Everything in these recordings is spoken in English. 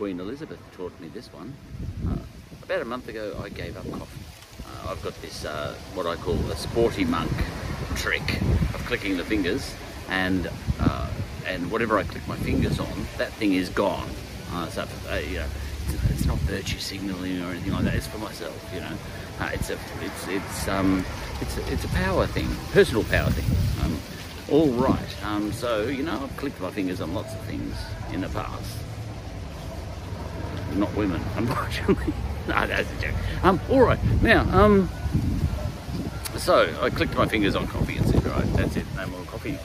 Queen Elizabeth taught me this one. Uh, about a month ago, I gave up coffee. Uh, I've got this, uh, what I call a sporty monk trick of clicking the fingers, and uh, and whatever I click my fingers on, that thing is gone. Uh, so, uh, you know, it's, not virtue signaling or anything like that. It's for myself, you know. It's a, it's, it's, um, it's, a, it's a power thing, personal power thing. Um, all right. Um, so you know, I've clicked my fingers on lots of things in the past. Not women, unfortunately. no, that's a joke. Um, all right. Now, um, so I clicked my fingers on coffee and said, right, that's it. No more coffee.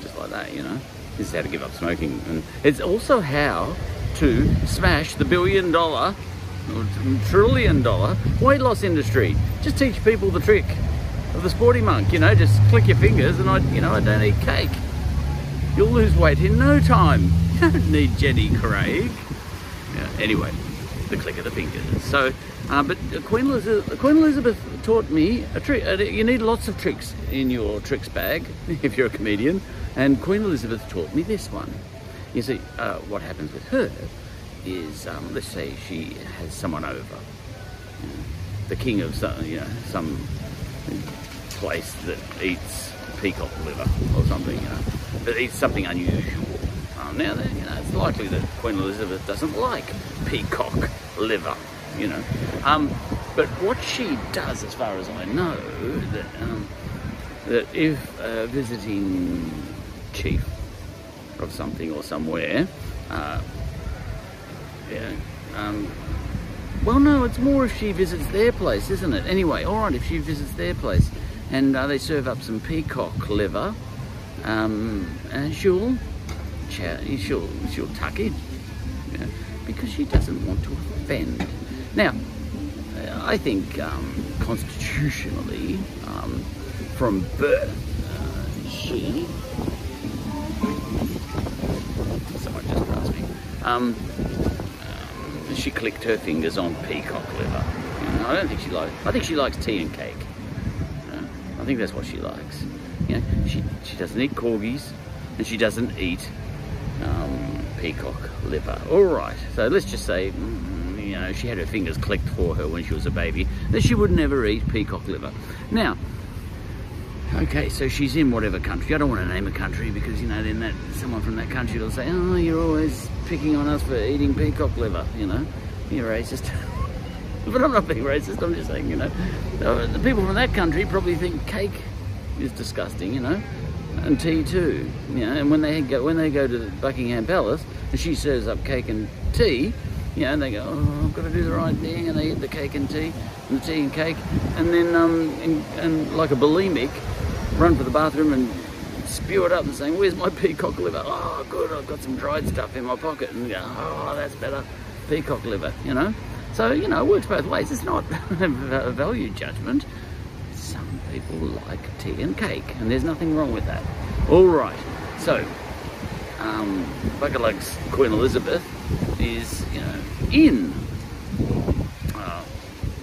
Just like that, you know. This is how to give up smoking, and it's also how to smash the billion dollar trillion dollar weight loss industry. Just teach people the trick of the sporty monk, you know, just click your fingers and I, you know, I don't eat cake. You'll lose weight in no time. You don't need Jenny Craig. Yeah, anyway, the click of the fingers. So, uh, but Queen Elizabeth, Queen Elizabeth taught me a trick. Uh, you need lots of tricks in your tricks bag if you're a comedian. And Queen Elizabeth taught me this one. You see, uh, what happens with her is, um, let's say she has someone over, you know, the king of some, you know, some place that eats peacock liver or something, you know, that eats something unusual. Um, now, you know, it's likely that Queen Elizabeth doesn't like peacock liver, you know. Um, but what she does, as far as I know, that um, that if a visiting chief of something or somewhere, uh, yeah, um, well, no, it's more if she visits their place, isn't it? Anyway, all right, if she visits their place, and uh, they serve up some peacock liver, um, and she'll, she'll, she'll tuck in, because she doesn't want to offend. Now, I think um, constitutionally, um, from birth, uh, she. Someone just passed me. Um, um, she clicked her fingers on peacock liver. You know, I don't think she likes. I think she likes tea and cake. You know, I think that's what she likes. You know, she she doesn't eat corgis, and she doesn't eat um, peacock liver. All right. So let's just say. Mm, you know, she had her fingers clicked for her when she was a baby, that she would never eat peacock liver. Now, okay, so she's in whatever country. I don't want to name a country because, you know, then that someone from that country will say, oh, you're always picking on us for eating peacock liver, you know. You're racist. but I'm not being racist, I'm just saying, you know, the people from that country probably think cake is disgusting, you know, and tea too, you know, and when they go, when they go to Buckingham Palace and she serves up cake and tea, you know, and they go, oh, I've got to do the right thing, and they eat the cake and tea, and the tea and cake, and then, um, and, and like a bulimic, run for the bathroom and spew it up and saying, where's my peacock liver? Oh, good, I've got some dried stuff in my pocket, and go, oh, that's better, peacock liver, you know? So, you know, it works both ways. It's not a value judgment. People like tea and cake, and there's nothing wrong with that. All right, so, um, Queen Elizabeth is, you know, in uh,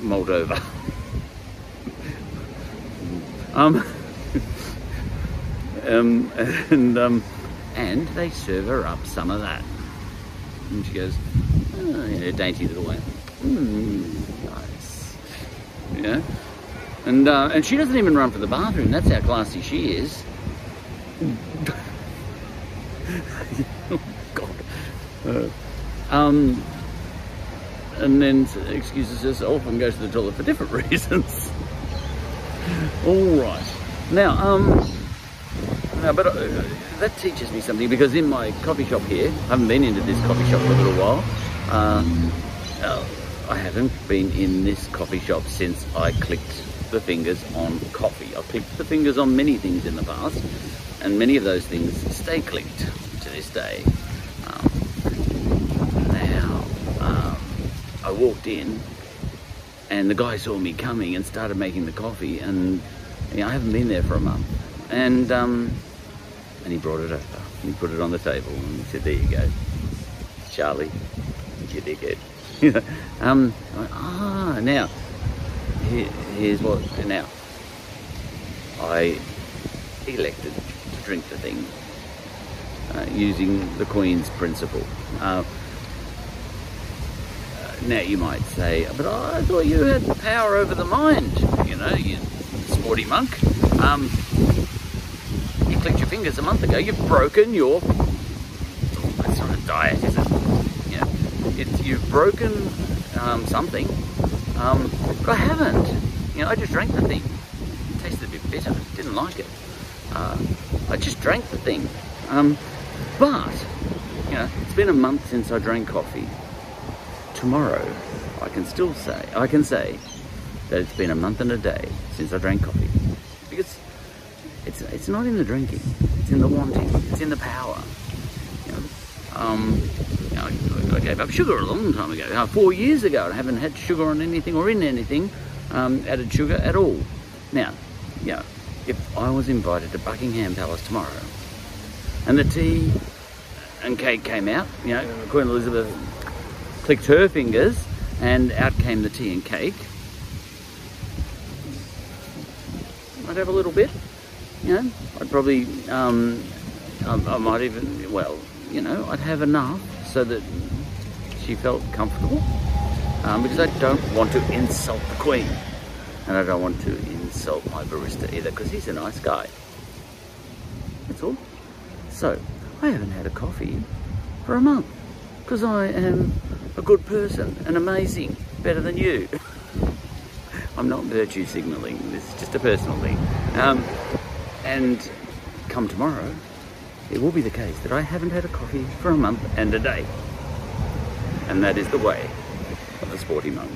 Moldova. um, um, and um, and they serve her up some of that. And she goes, oh, in a dainty little way, mm, nice. Yeah. And, uh, and she doesn't even run for the bathroom. That's how classy she is. oh, God. Uh, um, and then excuses herself and goes to the toilet for different reasons. All right. Now, um, now, but uh, that teaches me something because in my coffee shop here, I haven't been into this coffee shop for a little while. Uh, uh, I haven't been in this coffee shop since I clicked the fingers on coffee. I've clicked the fingers on many things in the past, and many of those things stay clicked to this day. Now, I walked in and the guy saw me coming and started making the coffee and you know, I haven't been there for a month. And um, and he brought it over. He put it on the table and he said, there you go. Charlie, you dickhead. um, ah, now, here, here's what, now, I elected to drink the thing uh, using the Queen's principle. Uh, now you might say, but I thought you had power over the mind, you know, you sporty monk. Um, you clicked your fingers a month ago, you've broken your, that's not a diet, is it? It's, you've broken um, something. Um, I haven't. You know, I just drank the thing. It tasted a bit bitter, didn't like it. Uh, I just drank the thing. Um, but, you know, it's been a month since I drank coffee. Tomorrow, I can still say, I can say that it's been a month and a day since I drank coffee. Because it's, it's not in the drinking, it's in the wanting, it's in the power. You know, um, you know, I, I gave up sugar a long time ago. Uh, four years ago, I haven't had sugar on anything or in anything, um, added sugar at all. Now, you know, if I was invited to Buckingham Palace tomorrow and the tea and cake came out. You know, Queen Elizabeth clicked her fingers and out came the tea and cake. I'd have a little bit, you know, I'd probably, um, I, I might even, well, you know, I'd have enough so that she felt comfortable um, because I don't want to insult the Queen and I don't want to insult my barista either because he's a nice guy. That's all. So, I haven't had a coffee for a month because I am a good person and amazing, better than you. I'm not virtue signalling, this is just a personal thing. Um, and come tomorrow, it will be the case that I haven't had a coffee for a month and a day. And that is the way of the sporty monk.